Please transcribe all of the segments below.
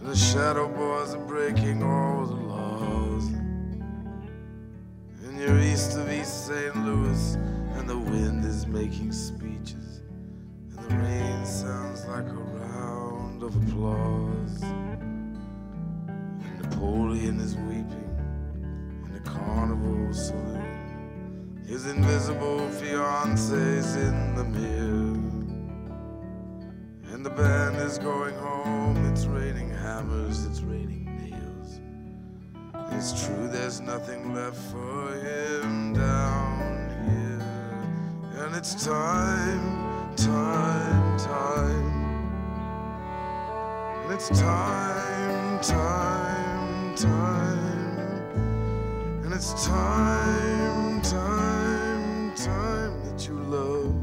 and the shadow boys are breaking all the laws. And you're east of East St. Louis, and the wind is making speeches, and the rain sounds like a round of applause. And Napoleon is weeping in the carnival saloon. His invisible fiancee's in the mirror. And the band is going home. It's raining It's true, there's nothing left for him down here. And it's time, time, time. And it's time, time, time. And it's time, time, time that you love.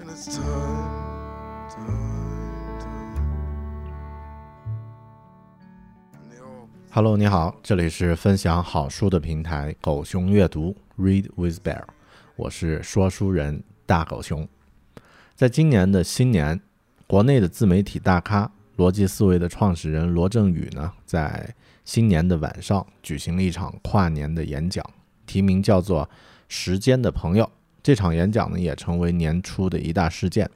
And it's time. Hello，你好，这里是分享好书的平台“狗熊阅读 ”（Read with Bear），我是说书人大狗熊。在今年的新年，国内的自媒体大咖逻辑思维的创始人罗振宇呢，在新年的晚上举行了一场跨年的演讲，题名叫做《时间的朋友》。这场演讲呢，也成为年初的一大事件。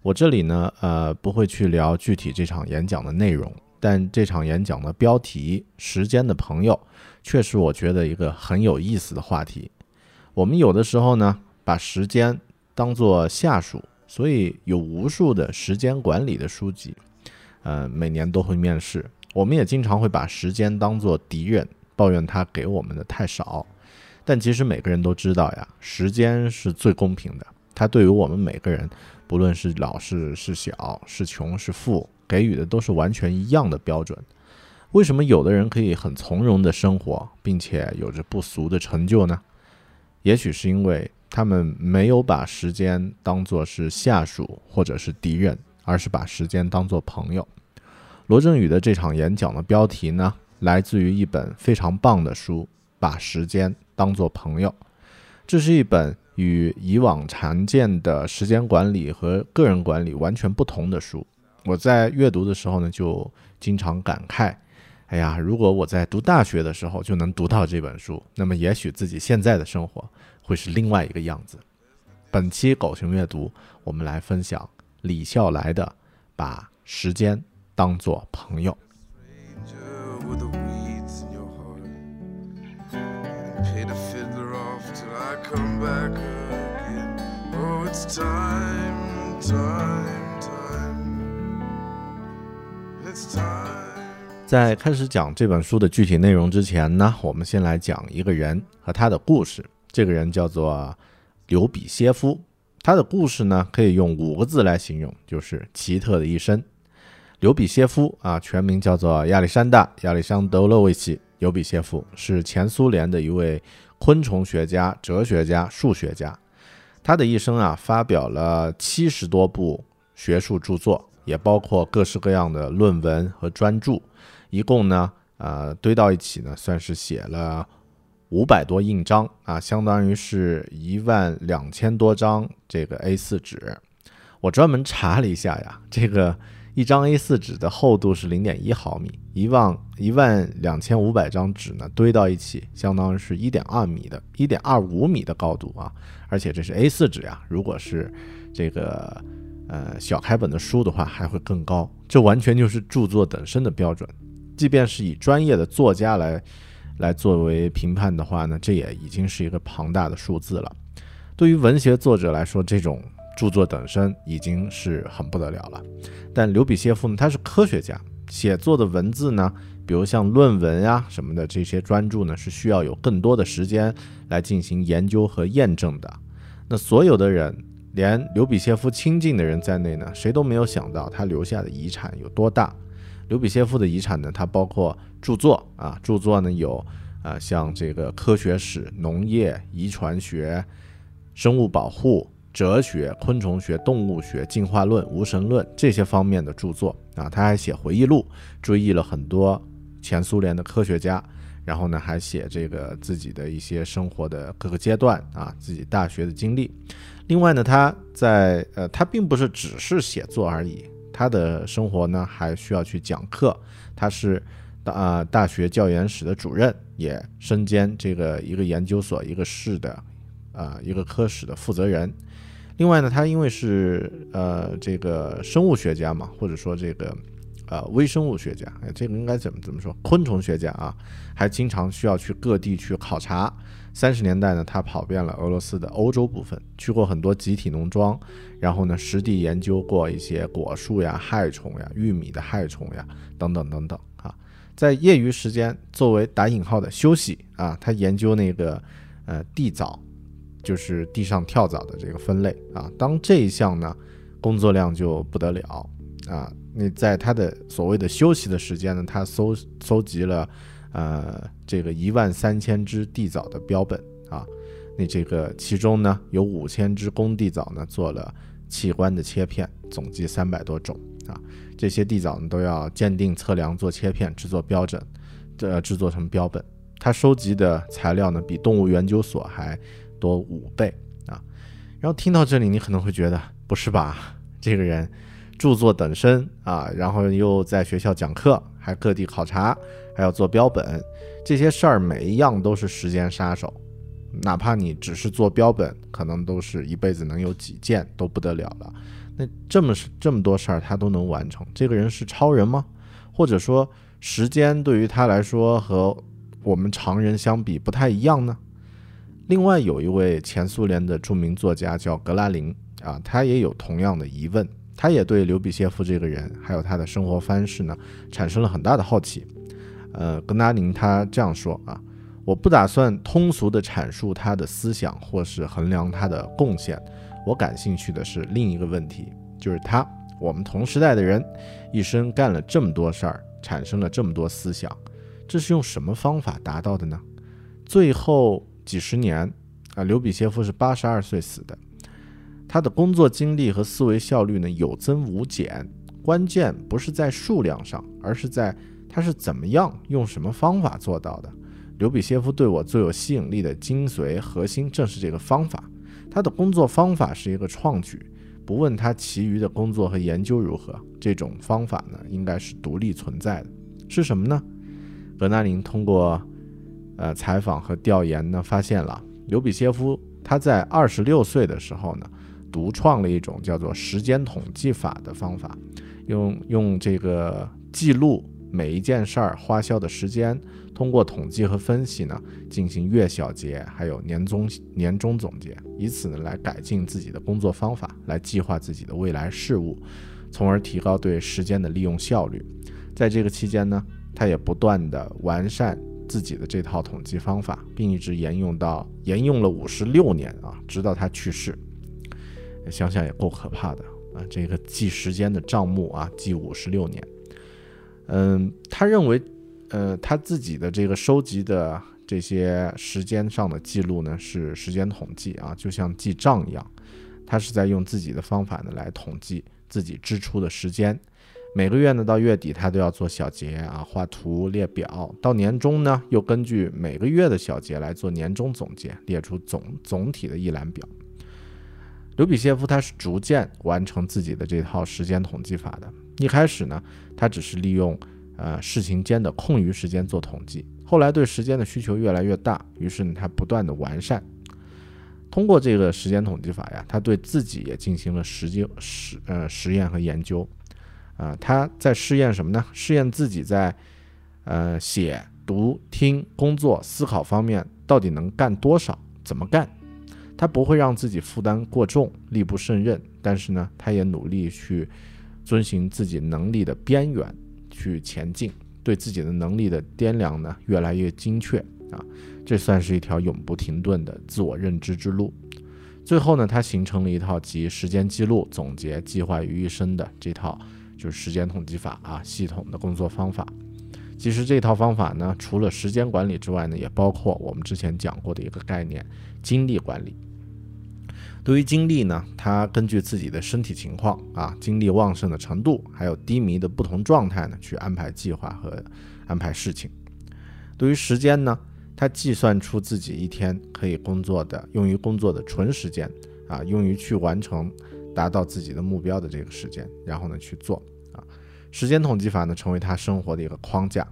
我这里呢，呃，不会去聊具体这场演讲的内容。但这场演讲的标题“时间的朋友”却是我觉得一个很有意思的话题。我们有的时候呢，把时间当做下属，所以有无数的时间管理的书籍，呃，每年都会面世。我们也经常会把时间当做敌人，抱怨他给我们的太少。但其实每个人都知道呀，时间是最公平的，它对于我们每个人，不论是老是是小，是穷是富。给予的都是完全一样的标准，为什么有的人可以很从容的生活，并且有着不俗的成就呢？也许是因为他们没有把时间当作是下属或者是敌人，而是把时间当作朋友。罗振宇的这场演讲的标题呢，来自于一本非常棒的书，《把时间当作朋友》。这是一本与以往常见的时间管理和个人管理完全不同的书。我在阅读的时候呢，就经常感慨：哎呀，如果我在读大学的时候就能读到这本书，那么也许自己现在的生活会是另外一个样子。本期狗熊阅读，我们来分享李笑来的《把时间当作朋友》。在开始讲这本书的具体内容之前呢，我们先来讲一个人和他的故事。这个人叫做刘比歇夫，他的故事呢可以用五个字来形容，就是奇特的一生。刘比歇夫啊，全名叫做亚历山大·亚历山德罗维奇·刘比歇夫，是前苏联的一位昆虫学家、哲学家、数学家。他的一生啊，发表了七十多部学术著作。也包括各式各样的论文和专著，一共呢，呃，堆到一起呢，算是写了五百多印章啊，相当于是一万两千多张这个 A4 纸。我专门查了一下呀，这个一张 A4 纸的厚度是零点一毫米，一万一万两千五百张纸呢堆到一起，相当于是一点二米的一点二五米的高度啊，而且这是 A4 纸呀，如果是这个。呃小开本的书的话还会更高。这完全就是著作等身的标准。即便是以专业的作家来来作为评判的话呢，这也已经是一个庞大的数字了。对于文学作者来说，这种著作等身已经是很不得了了。但刘比歇夫呢，他是科学家，写作的文字呢，比如像论文呀什么的这些专著呢，是需要有更多的时间来进行研究和验证的。那所有的人，连刘比歇夫亲近的人在内呢，谁都没有想到他留下的遗产有多大。刘比歇夫的遗产呢，它包括著作啊，著作呢有啊，像这个科学史、农业、遗传学、生物保护、哲学、昆虫学、动物学、进化论、无神论这些方面的著作啊。他还写回忆录，追忆了很多前苏联的科学家，然后呢，还写这个自己的一些生活的各个阶段啊，自己大学的经历。另外呢，他在呃，他并不是只是写作而已。他的生活呢，还需要去讲课。他是大大学教研室的主任，也身兼这个一个研究所、一个室的啊一个科室的负责人。另外呢，他因为是呃这个生物学家嘛，或者说这个呃微生物学家，哎，这个应该怎么怎么说？昆虫学家啊，还经常需要去各地去考察。三十年代呢，他跑遍了俄罗斯的欧洲部分，去过很多集体农庄，然后呢，实地研究过一些果树呀、害虫呀、玉米的害虫呀，等等等等啊。在业余时间，作为打引号的休息啊，他研究那个呃地藻，就是地上跳蚤的这个分类啊。当这一项呢，工作量就不得了啊。那在他的所谓的休息的时间呢，他搜搜集了。呃，这个一万三千只地藻的标本啊，那这个其中呢有五千只公地藻呢做了器官的切片，总计三百多种啊。这些地藻呢都要鉴定测量做切片制作标准，这制作成标本。他收集的材料呢比动物研究所还多五倍啊。然后听到这里，你可能会觉得不是吧？这个人著作等身啊，然后又在学校讲课，还各地考察。还要做标本，这些事儿每一样都是时间杀手。哪怕你只是做标本，可能都是一辈子能有几件都不得了了。那这么这么多事儿他都能完成，这个人是超人吗？或者说时间对于他来说和我们常人相比不太一样呢？另外有一位前苏联的著名作家叫格拉林啊，他也有同样的疑问，他也对刘比歇夫这个人还有他的生活方式呢产生了很大的好奇。呃，格拉宁他这样说啊，我不打算通俗地阐述他的思想或是衡量他的贡献，我感兴趣的是另一个问题，就是他，我们同时代的人，一生干了这么多事儿，产生了这么多思想，这是用什么方法达到的呢？最后几十年啊，刘比歇夫是八十二岁死的，他的工作经历和思维效率呢有增无减，关键不是在数量上，而是在。他是怎么样用什么方法做到的？刘比歇夫对我最有吸引力的精髓核心正是这个方法。他的工作方法是一个创举，不问他其余的工作和研究如何，这种方法呢，应该是独立存在的。是什么呢？格纳林通过呃采访和调研呢，发现了刘比歇夫他在二十六岁的时候呢，独创了一种叫做时间统计法的方法，用用这个记录。每一件事儿花销的时间，通过统计和分析呢，进行月小结，还有年终年终总结，以此呢来改进自己的工作方法，来计划自己的未来事务，从而提高对时间的利用效率。在这个期间呢，他也不断的完善自己的这套统计方法，并一直沿用到沿用了五十六年啊，直到他去世。想想也够可怕的啊，这个记时间的账目啊，记五十六年。嗯，他认为，呃，他自己的这个收集的这些时间上的记录呢，是时间统计啊，就像记账一样，他是在用自己的方法呢来统计自己支出的时间。每个月呢，到月底他都要做小结啊，画图列表；到年终呢，又根据每个月的小结来做年终总结，列出总总体的一览表。刘比歇夫他是逐渐完成自己的这套时间统计法的。一开始呢，他只是利用呃事情间的空余时间做统计，后来对时间的需求越来越大，于是呢他不断的完善。通过这个时间统计法呀，他对自己也进行了实际实呃实验和研究。啊，他在试验什么呢？试验自己在呃写、读、听、工作、思考方面到底能干多少，怎么干。他不会让自己负担过重，力不胜任。但是呢，他也努力去遵循自己能力的边缘去前进，对自己的能力的掂量呢越来越精确啊。这算是一条永不停顿的自我认知之路。最后呢，他形成了一套集时间记录、总结、计划于一身的这套。就是时间统计法啊，系统的工作方法。其实这套方法呢，除了时间管理之外呢，也包括我们之前讲过的一个概念——精力管理。对于精力呢，它根据自己的身体情况啊，精力旺盛的程度，还有低迷的不同状态呢，去安排计划和安排事情。对于时间呢，它计算出自己一天可以工作的、用于工作的纯时间啊，用于去完成。达到自己的目标的这个时间，然后呢去做，时间统计法呢成为他生活的一个框架。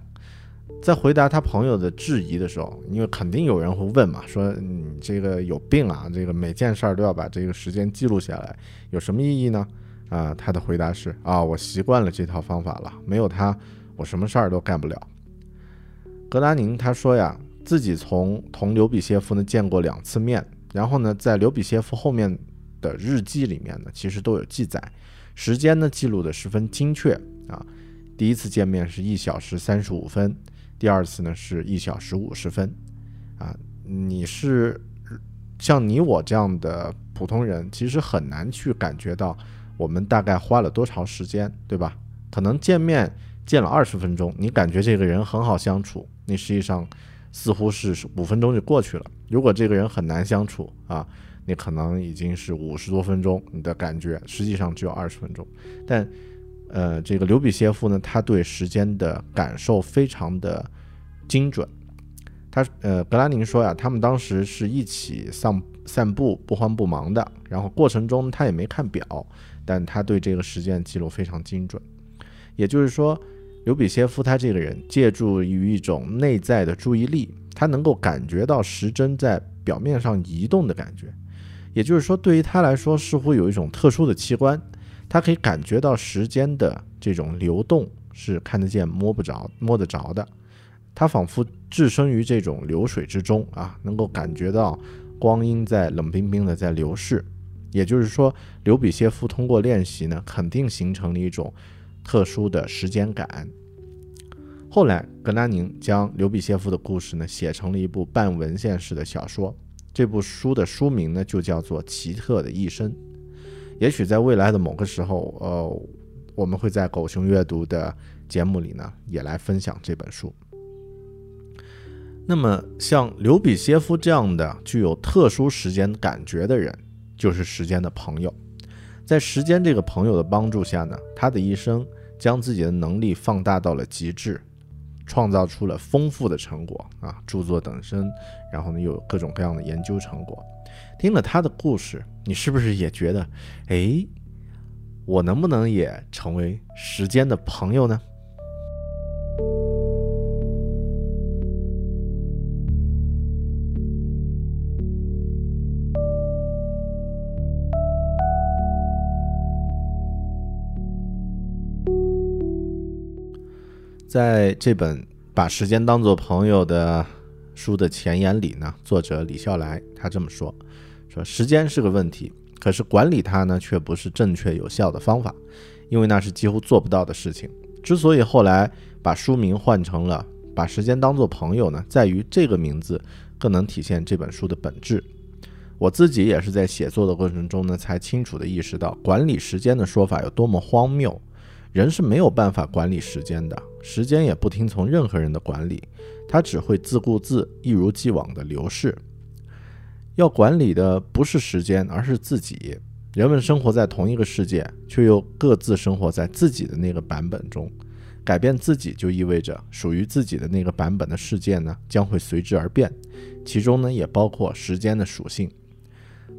在回答他朋友的质疑的时候，因为肯定有人会问嘛，说你这个有病啊，这个每件事儿都要把这个时间记录下来，有什么意义呢？啊，他的回答是啊，我习惯了这套方法了，没有它，我什么事儿都干不了。格达宁他说呀，自己从同刘比歇夫呢见过两次面，然后呢在刘比歇夫后面。的日记里面呢，其实都有记载，时间呢记录的十分精确。第一次见面是一小时三十五分，第二次呢是一小时五十分，啊，你是像你我这样的普通人，其实很难去感觉到我们大概花了多长时间，对吧？可能见面见了二十分钟，你感觉这个人很好相处，你实际上似乎是五分钟就过去了。如果这个人很难相处啊。你可能已经是五十多分钟，你的感觉实际上只有二十分钟。但，呃，这个刘比歇夫呢，他对时间的感受非常的精准。他，呃，格拉宁说呀，他们当时是一起散散步，不慌不忙的。然后过程中他也没看表，但他对这个时间记录非常精准。也就是说，刘比歇夫他这个人借助于一种内在的注意力，他能够感觉到时针在表面上移动的感觉。也就是说，对于他来说，似乎有一种特殊的器官，他可以感觉到时间的这种流动是看得见、摸不着、摸得着的。他仿佛置身于这种流水之中啊，能够感觉到光阴在冷冰冰的在流逝。也就是说，刘比歇夫通过练习呢，肯定形成了一种特殊的时间感。后来，格拉宁将刘比歇夫的故事呢，写成了一部半文献式的小说。这部书的书名呢，就叫做《奇特的一生》。也许在未来的某个时候，呃，我们会在狗熊阅读的节目里呢，也来分享这本书。那么，像刘比歇夫这样的具有特殊时间感觉的人，就是时间的朋友。在时间这个朋友的帮助下呢，他的一生将自己的能力放大到了极致。创造出了丰富的成果啊，著作等身，然后呢又有各种各样的研究成果。听了他的故事，你是不是也觉得，哎，我能不能也成为时间的朋友呢？在这本把时间当做朋友的书的前言里呢，作者李笑来他这么说：时间是个问题，可是管理它呢，却不是正确有效的方法，因为那是几乎做不到的事情。之所以后来把书名换成了把时间当做朋友呢，在于这个名字更能体现这本书的本质。我自己也是在写作的过程中呢，才清楚地意识到管理时间的说法有多么荒谬。人是没有办法管理时间的，时间也不听从任何人的管理，它只会自顾自、一如既往的流逝。要管理的不是时间，而是自己。人们生活在同一个世界，却又各自生活在自己的那个版本中。改变自己，就意味着属于自己的那个版本的世界呢，将会随之而变。其中呢，也包括时间的属性。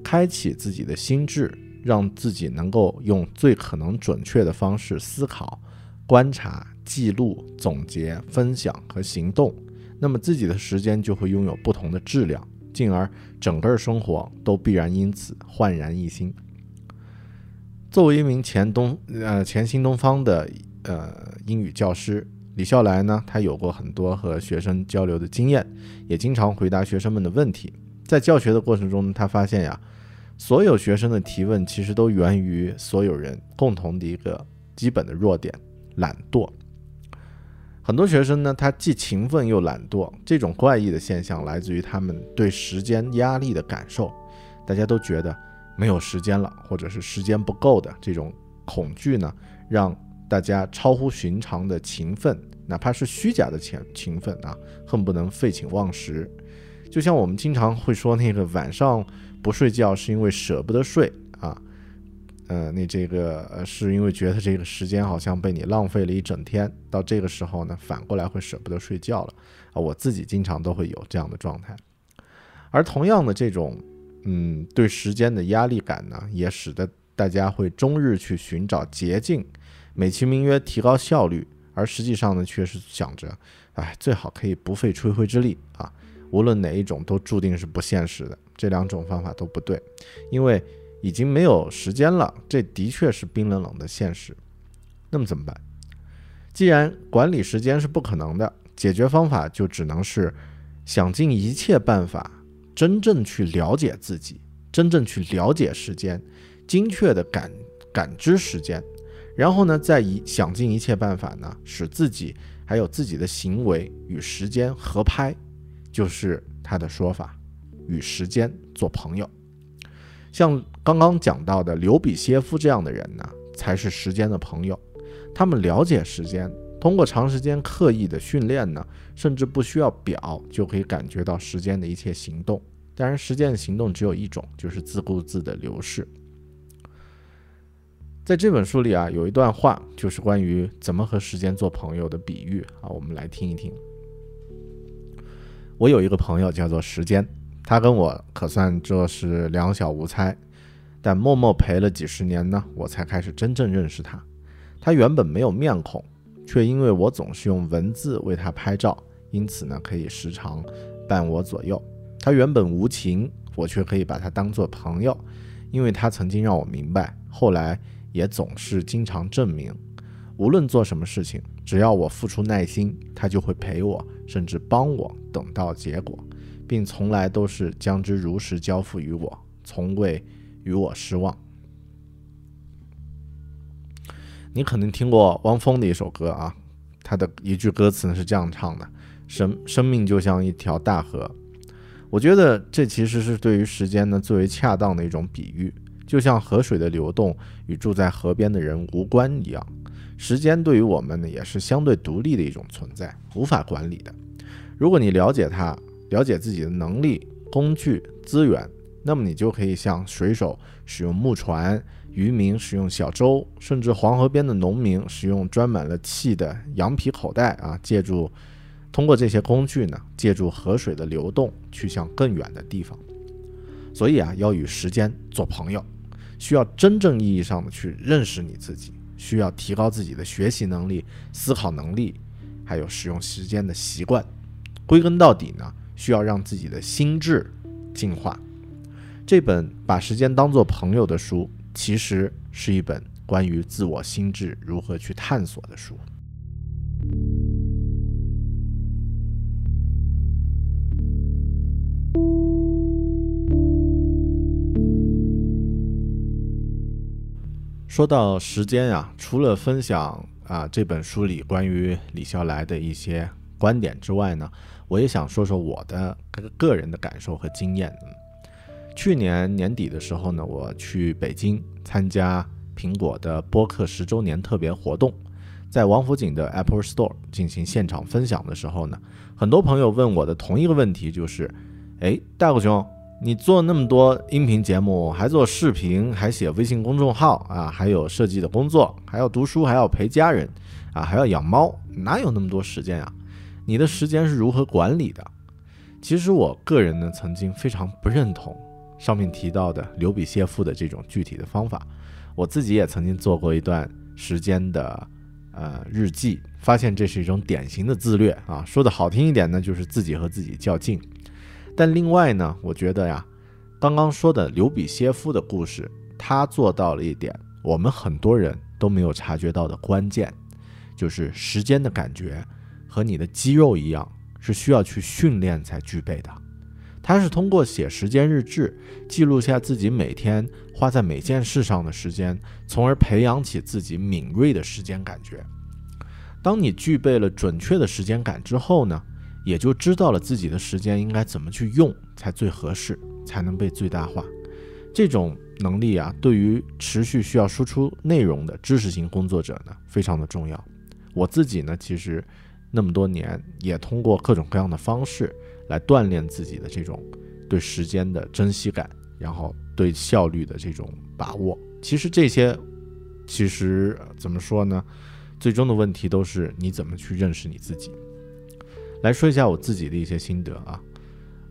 开启自己的心智。让自己能够用最可能准确的方式思考、观察、记录、总结、分享和行动，那么自己的时间就会拥有不同的质量，进而整个生活都必然因此焕然一新。作为一名前东呃前新东方的呃英语教师，李笑来呢，他有过很多和学生交流的经验，也经常回答学生们的问题。在教学的过程中，他发现呀，所有学生的提问其实都源于所有人共同的一个基本的弱点——懒惰。很多学生呢，他既勤奋又懒惰，这种怪异的现象来自于他们对时间压力的感受。大家都觉得没有时间了，或者是时间不够的这种恐惧呢，让大家超乎寻常的勤奋，哪怕是虚假的勤勤奋啊，恨不能废寝忘食。就像我们经常会说，那个晚上不睡觉是因为舍不得睡。呃，那这个，是因为觉得这个时间好像被你浪费了一整天，到这个时候呢，反过来会舍不得睡觉了啊。我自己经常都会有这样的状态，而同样的这种，嗯，对时间的压力感呢，也使得大家会终日去寻找捷径，美其名曰提高效率，而实际上呢，却是想着，哎，最好可以不费吹灰之力啊。无论哪一种都注定是不现实的，这两种方法都不对，因为。已经没有时间了，这的确是冰冷冷的现实。那么怎么办？既然管理时间是不可能的，解决方法就只能是想尽一切办法，真正去了解自己，真正去了解时间，精确的感感知时间，然后呢，再以想尽一切办法呢，使自己还有自己的行为与时间合拍，就是他的说法，与时间做朋友。像刚刚讲到的刘比歇夫这样的人呢，才是时间的朋友。他们了解时间，通过长时间刻意的训练呢，甚至不需要表就可以感觉到时间的一切行动。当然，时间的行动只有一种，就是自顾自的流逝。在这本书里啊，有一段话，就是关于怎么和时间做朋友的比喻啊，我们来听一听。我有一个朋友叫做时间。他跟我可算这是两小无猜，但默默陪了几十年呢，我才开始真正认识他。他原本没有面孔，却因为我总是用文字为他拍照，因此呢可以时常伴我左右。他原本无情，我却可以把他当作朋友，因为他曾经让我明白，后来也总是经常证明，无论做什么事情，只要我付出耐心，他就会陪我，甚至帮我等到结果。并从来都是将之如实交付于我，从未与我失望。你可能听过汪峰的一首歌啊，他的一句歌词呢是这样唱的：“生生命就像一条大河。”我觉得这其实是对于时间呢最为恰当的一种比喻，就像河水的流动与住在河边的人无关一样，时间对于我们呢也是相对独立的一种存在，无法管理的。如果你了解它。了解自己的能力、工具、资源，那么你就可以像水手使用木船，渔民使用小舟，甚至黄河边的农民使用装满了气的羊皮口袋啊，借助通过这些工具呢，借助河水的流动去向更远的地方。所以啊，要与时间做朋友，需要真正意义上的去认识你自己，需要提高自己的学习能力、思考能力，还有使用时间的习惯。归根到底呢？需要让自己的心智进化。这本把时间当作朋友的书，其实是一本关于自我心智如何去探索的书。说到时间啊，除了分享啊这本书里关于李笑来的一些观点之外呢？我也想说说我的个个人的感受和经验。去年年底的时候呢，我去北京参加苹果的播客十周年特别活动，在王府井的 Apple Store 进行现场分享的时候呢，很多朋友问我的同一个问题就是：哎，大狗熊，你做那么多音频节目，还做视频，还写微信公众号啊，还有设计的工作，还要读书，还要陪家人啊，还要养猫，哪有那么多时间啊？你的时间是如何管理的？其实我个人呢，曾经非常不认同上面提到的刘比歇夫的这种具体的方法。我自己也曾经做过一段时间的呃日记，发现这是一种典型的自虐啊。说的好听一点呢，就是自己和自己较劲。但另外呢，我觉得呀，刚刚说的刘比歇夫的故事，他做到了一点，我们很多人都没有察觉到的关键，就是时间的感觉和你的肌肉一样，是需要去训练才具备的。他是通过写时间日志，记录下自己每天花在每件事上的时间，从而培养起自己敏锐的时间感觉。当你具备了准确的时间感之后呢，也就知道了自己的时间应该怎么去用才最合适，才能被最大化。这种能力啊，对于持续需要输出内容的知识型工作者呢，非常的重要。我自己呢，其实那么多年也通过各种各样的方式。来锻炼自己的这种对时间的珍惜感，然后对效率的这种把握。其实这些，其实怎么说呢？最终的问题都是你怎么去认识你自己。来说一下我自己的一些心得啊，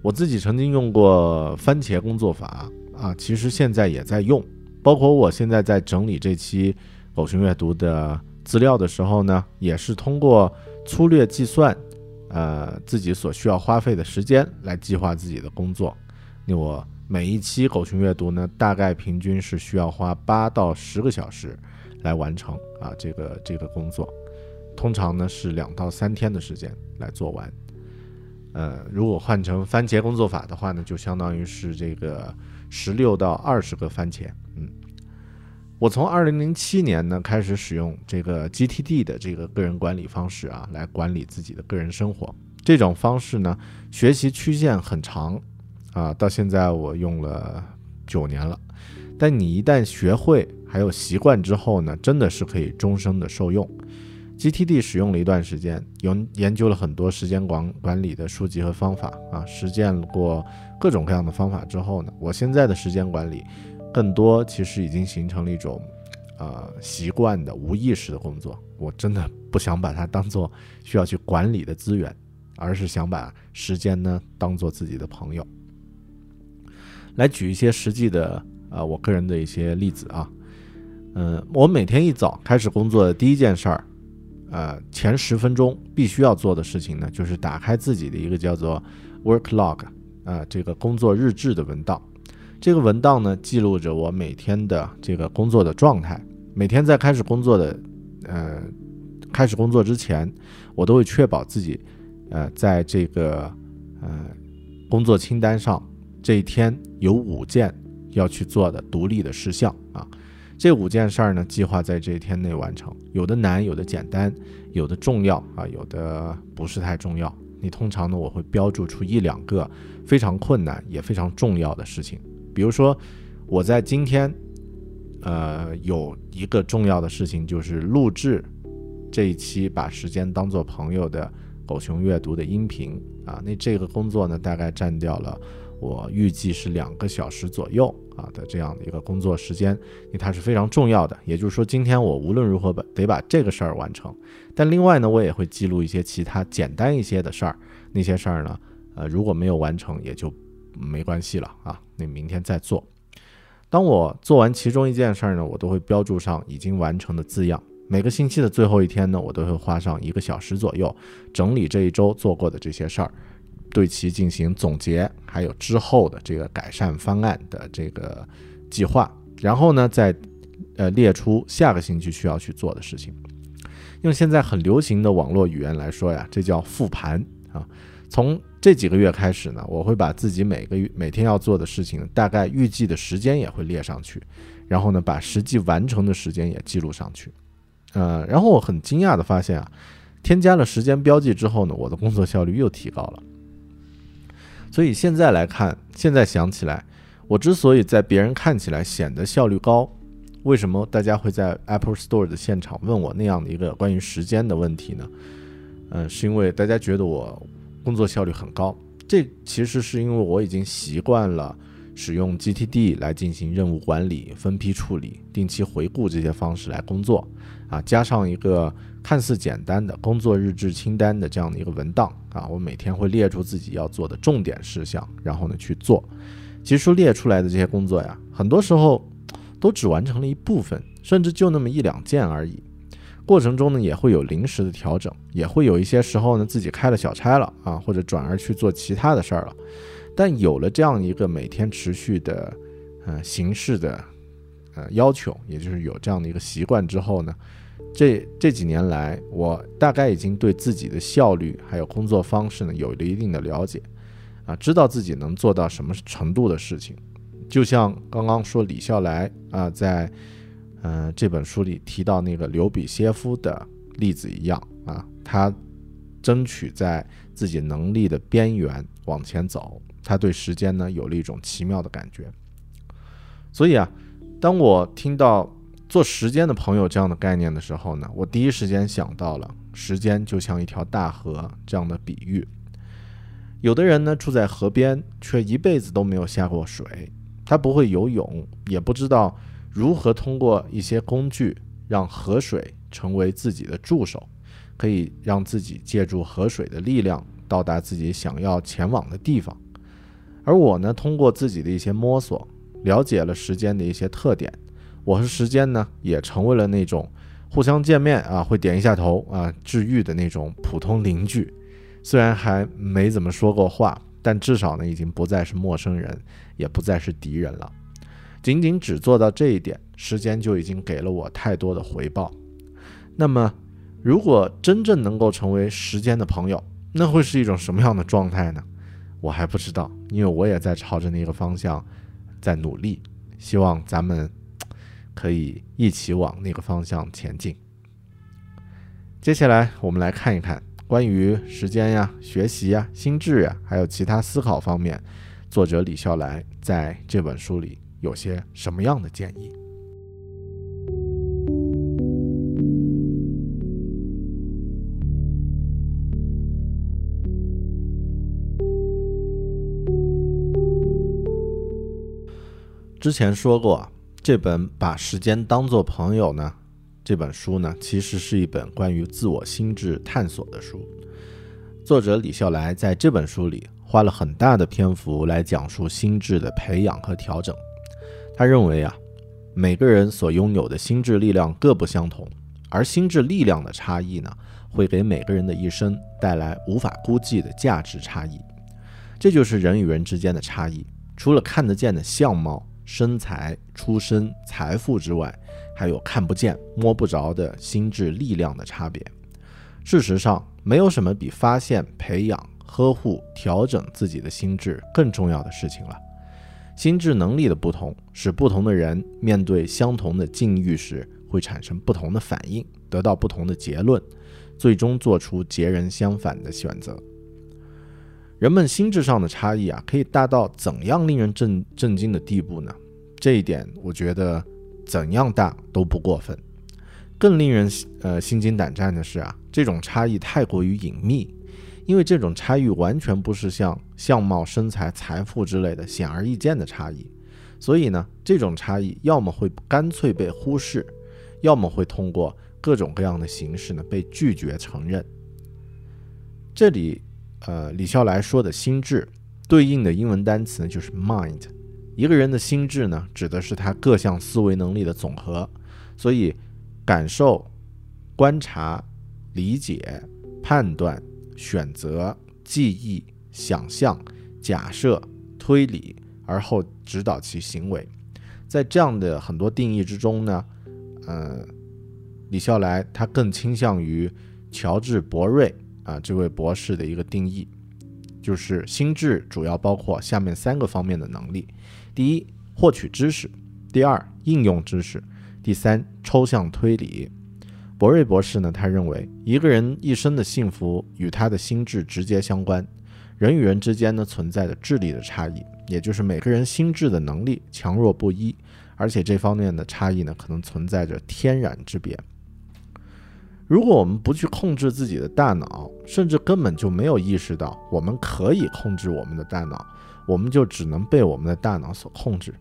我自己曾经用过番茄工作法啊，其实现在也在用。包括我现在在整理这期狗熊阅读的资料的时候呢，也是通过粗略计算。呃，自己所需要花费的时间来计划自己的工作。那我每一期狗熊阅读呢，大概平均是需要花八到十个小时来完成啊，这个这个工作，通常呢是两到三天的时间来做完。呃，如果换成番茄工作法的话呢，就相当于是这个十六到二十个番茄，嗯。我从二零零七年呢开始使用这个 GTD 的这个个人管理方式啊，来管理自己的个人生活。这种方式呢，学习曲线很长啊，到现在我用了九年了。但你一旦学会还有习惯之后呢，真的是可以终生的受用。GTD 使用了一段时间，研研究了很多时间管管理的书籍和方法啊，实践过各种各样的方法之后呢，我现在的时间管理。更多其实已经形成了一种，呃，习惯的无意识的工作。我真的不想把它当做需要去管理的资源，而是想把时间呢当做自己的朋友。来举一些实际的，呃，我个人的一些例子啊。嗯，我每天一早开始工作的第一件事儿，呃，前十分钟必须要做的事情呢，就是打开自己的一个叫做 Work Log，啊，这个工作日志的文档。这个文档呢，记录着我每天的这个工作的状态。每天在开始工作的，呃，开始工作之前，我都会确保自己，呃，在这个呃工作清单上，这一天有五件要去做的独立的事项啊。这五件事儿呢，计划在这一天内完成。有的难，有的简单，有的重要啊，有的不是太重要。你通常呢，我会标注出一两个非常困难也非常重要的事情。比如说，我在今天，呃，有一个重要的事情就是录制这一期把时间当做朋友的狗熊阅读的音频啊。那这个工作呢，大概占掉了我预计是两个小时左右啊的这样的一个工作时间，因为它是非常重要的。也就是说，今天我无论如何把得把这个事儿完成。但另外呢，我也会记录一些其他简单一些的事儿，那些事儿呢，呃，如果没有完成，也就。没关系了啊，那明天再做。当我做完其中一件事儿呢，我都会标注上已经完成的字样。每个星期的最后一天呢，我都会花上一个小时左右整理这一周做过的这些事儿，对其进行总结，还有之后的这个改善方案的这个计划。然后呢，再呃列出下个星期需要去做的事情。用现在很流行的网络语言来说呀，这叫复盘啊。从这几个月开始呢，我会把自己每个月每天要做的事情，大概预计的时间也会列上去，然后呢，把实际完成的时间也记录上去。呃，然后我很惊讶的发现啊，添加了时间标记之后呢，我的工作效率又提高了。所以现在来看，现在想起来，我之所以在别人看起来显得效率高，为什么大家会在 Apple Store 的现场问我那样的一个关于时间的问题呢？嗯，是因为大家觉得我。工作效率很高，这其实是因为我已经习惯了使用 GTD 来进行任务管理、分批处理、定期回顾这些方式来工作，啊，加上一个看似简单的工作日志清单的这样的一个文档，啊，我每天会列出自己要做的重点事项，然后呢去做。其实列出来的这些工作呀，很多时候都只完成了一部分，甚至就那么一两件而已。过程中呢，也会有临时的调整，也会有一些时候呢，自己开了小差了啊，或者转而去做其他的事儿了。但有了这样一个每天持续的呃形式的呃要求，也就是有这样的一个习惯之后呢，这这几年来，我大概已经对自己的效率还有工作方式呢有了一定的了解，啊，知道自己能做到什么程度的事情。就像刚刚说李笑来啊，在嗯这本书里提到那个刘比歇夫的例子一样啊，他争取在自己能力的边缘往前走，他对时间呢有了一种奇妙的感觉。所以啊，当我听到做时间的朋友这样的概念的时候呢，我第一时间想到了时间就像一条大河这样的比喻。有的人呢住在河边，却一辈子都没有下过水。他不会游泳，也不知道如何通过一些工具让河水成为自己的助手，可以让自己借助河水的力量到达自己想要前往的地方。而我呢，通过自己的一些摸索，了解了时间的一些特点，我和时间呢也成为了那种互相见面啊会点一下头啊治愈的那种普通邻居。虽然还没怎么说过话。但至少呢，已经不再是陌生人，也不再是敌人了。仅仅只做到这一点，时间就已经给了我太多的回报。那么，如果真正能够成为时间的朋友，那会是一种什么样的状态呢？我还不知道，因为我也在朝着那个方向在努力。希望咱们可以一起往那个方向前进。接下来，我们来看一看。关于时间呀、学习呀、心智呀，还有其他思考方面，作者李笑来在这本书里有些什么样的建议？之前说过，这本把时间当做朋友呢。这本书呢，其实是一本关于自我心智探索的书。作者李笑来在这本书里花了很大的篇幅来讲述心智的培养和调整。他认为啊，每个人所拥有的心智力量各不相同，而心智力量的差异呢，会给每个人的一生带来无法估计的价值差异。这就是人与人之间的差异。除了看得见的相貌、身材、出身、财富之外，还有看不见、摸不着的心智力量的差别。事实上，没有什么比发现、培养、呵护、调整自己的心智更重要的事情了。心智能力的不同，使不同的人面对相同的境遇时会产生不同的反应，得到不同的结论，最终做出截然相反的选择。人们心智上的差异啊，可以大到怎样令人震震惊的地步呢？这一点，我觉得。怎样大都不过分。更令人呃心惊胆战的是啊，这种差异太过于隐秘，因为这种差异完全不是像相貌、身材、财富之类的显而易见的差异，所以呢，这种差异要么会干脆被忽视，要么会通过各种各样的形式呢被拒绝承认。这里呃，李笑来说的心智对应的英文单词呢就是 mind。一个人的心智呢，指的是他各项思维能力的总和，所以感受、观察、理解、判断、选择、记忆、想象、假设、推理，而后指导其行为。在这样的很多定义之中呢，呃，李笑来他更倾向于乔治·博瑞啊这位博士的一个定义，就是心智主要包括下面三个方面的能力。第一，获取知识；第二，应用知识；第三，抽象推理。博瑞博士呢，他认为一个人一生的幸福与他的心智直接相关。人与人之间呢，存在着智力的差异，也就是每个人心智的能力强弱不一，而且这方面的差异呢，可能存在着天壤之别。如果我们不去控制自己的大脑，甚至根本就没有意识到我们可以控制我们的大脑。我们就只能被我们的大脑所控制，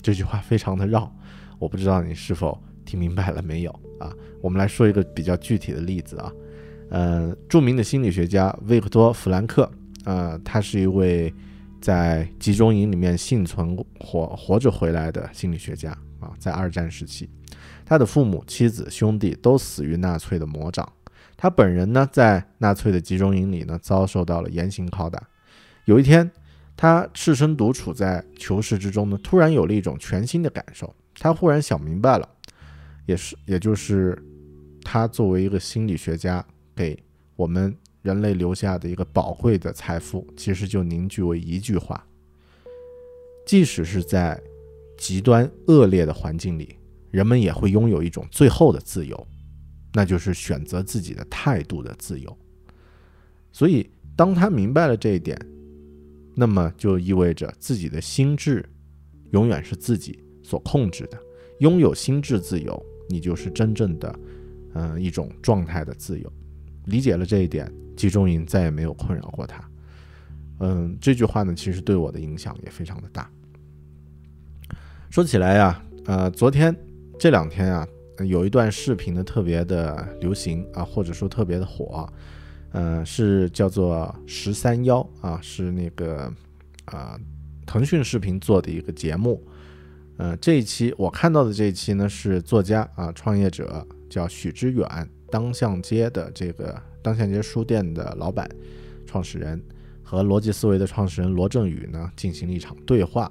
这句话非常的绕，我不知道你是否听明白了没有啊？我们来说一个比较具体的例子啊，呃，著名的心理学家维克多·弗兰克，呃，他是一位在集中营里面幸存活活着回来的心理学家啊，在二战时期，他的父母、妻子、兄弟都死于纳粹的魔掌，他本人呢，在纳粹的集中营里呢，遭受到了严刑拷打，有一天。他赤身独处在囚室之中呢，突然有了一种全新的感受。他忽然想明白了，也是，也就是他作为一个心理学家给我们人类留下的一个宝贵的财富，其实就凝聚为一句话：即使是在极端恶劣的环境里，人们也会拥有一种最后的自由，那就是选择自己的态度的自由。所以，当他明白了这一点，那么就意味着自己的心智永远是自己所控制的。拥有心智自由，你就是真正的，嗯，一种状态的自由。理解了这一点，集中营再也没有困扰过他。嗯，这句话呢，其实对我的影响也非常的大。说起来呀，呃，昨天这两天啊，有一段视频呢特别的流行啊，或者说特别的火。呃，是叫做十三幺啊，是那个啊，腾讯视频做的一个节目。呃，这一期我看到的这一期呢，是作家啊，创业者叫许知远，当向街的这个当向街书店的老板、创始人和逻辑思维的创始人罗振宇呢，进行了一场对话。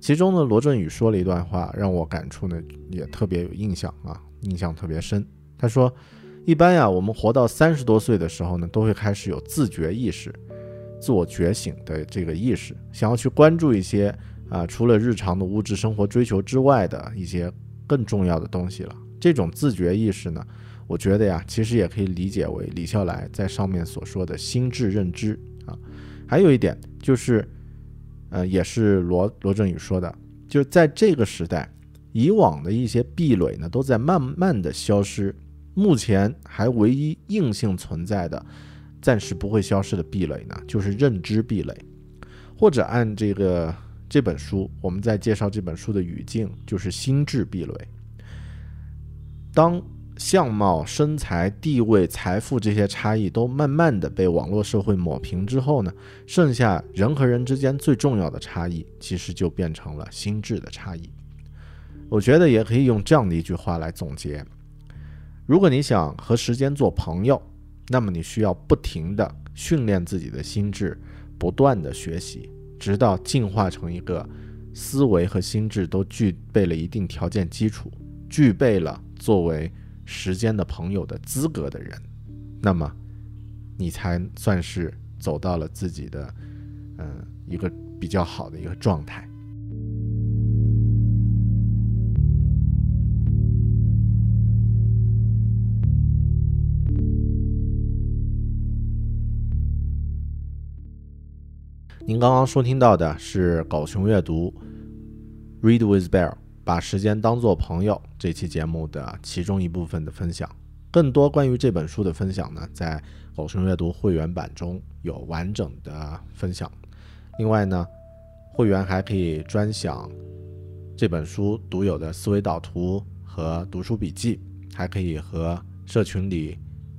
其中呢，罗振宇说了一段话，让我感触呢也特别有印象啊，印象特别深。他说。一般呀，我们活到三十多岁的时候呢，都会开始有自觉意识、自我觉醒的这个意识，想要去关注一些啊，除了日常的物质生活追求之外的一些更重要的东西了。这种自觉意识呢，我觉得呀，其实也可以理解为李笑来在上面所说的心智认知啊。还有一点就是，呃，也是罗罗振宇说的，就是在这个时代，以往的一些壁垒呢，都在慢慢的消失。目前还唯一硬性存在的、暂时不会消失的壁垒呢，就是认知壁垒，或者按这个这本书，我们在介绍这本书的语境，就是心智壁垒。当相貌、身材、地位、财富这些差异都慢慢的被网络社会抹平之后呢，剩下人和人之间最重要的差异，其实就变成了心智的差异。我觉得也可以用这样的一句话来总结。如果你想和时间做朋友，那么你需要不停地训练自己的心智，不断地学习，直到进化成一个思维和心智都具备了一定条件基础，具备了作为时间的朋友的资格的人，那么你才算是走到了自己的，嗯，一个比较好的一个状态。您刚刚收听到的是狗熊阅读，Read with Bear，把时间当作朋友这期节目的其中一部分的分享。更多关于这本书的分享呢，在狗熊阅读会员版中有完整的分享。另外呢，会员还可以专享这本书独有的思维导图和读书笔记，还可以和社群里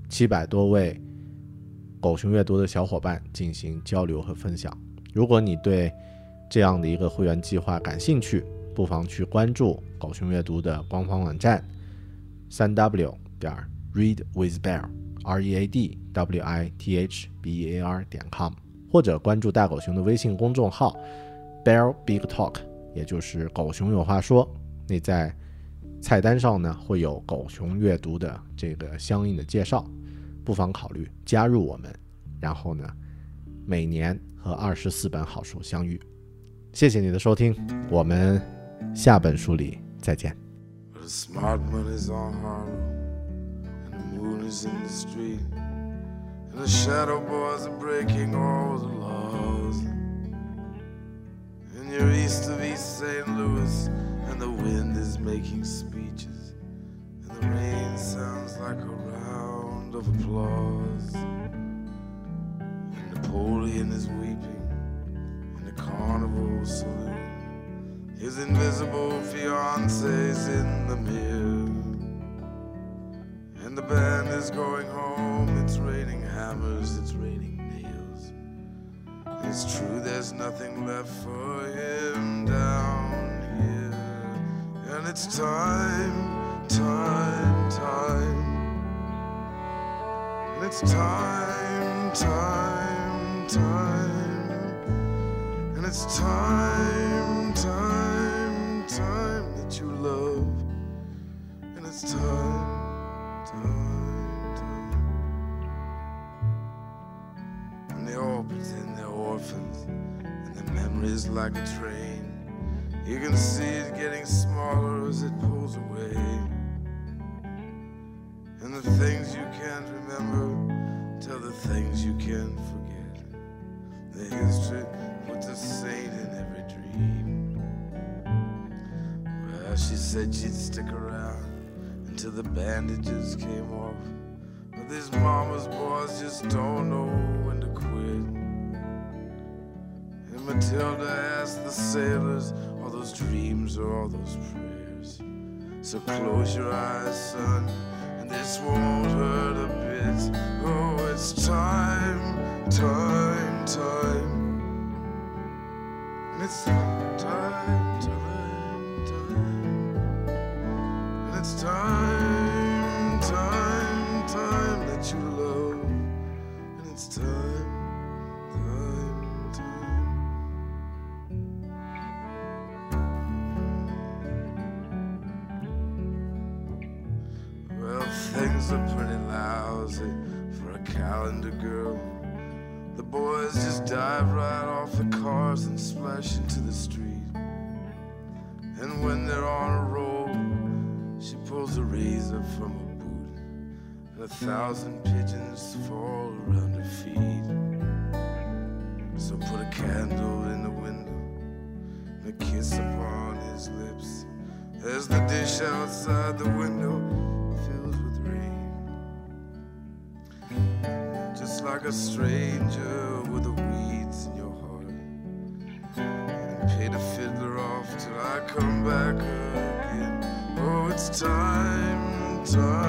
七百多位狗熊阅读的小伙伴进行交流和分享。如果你对这样的一个会员计划感兴趣，不妨去关注狗熊阅读的官方网站，三 w 点 readwithbear，r e a d w i t h b e a r 点 com，或者关注大狗熊的微信公众号 bear big talk，也就是狗熊有话说。那在菜单上呢会有狗熊阅读的这个相应的介绍，不妨考虑加入我们，然后呢每年。和二十四本好书相遇，谢谢你的收听，我们下本书里再见。Invisible fiancee's in the mirror. And the band is going home. It's raining hammers, it's raining nails. It's true, there's nothing left for him down here. And it's time, time, time. And it's time, time time. And it's time, time, time that you love. And it's time, time, time. And they all pretend they're orphans, and their memories like a train. You can see it getting smaller as it pulls away. She said she'd stick around until the bandages came off. But these mama's boys just don't know when to quit. And Matilda asked the sailors, all those dreams or all those prayers. So close your eyes, son, and this won't hurt a bit. Oh, it's time, time, time. And it's time. So put a candle in the window and a kiss upon his lips as the dish outside the window fills with rain. Just like a stranger with the weeds in your heart. And pay the fiddler off till I come back again. Oh, it's time, time,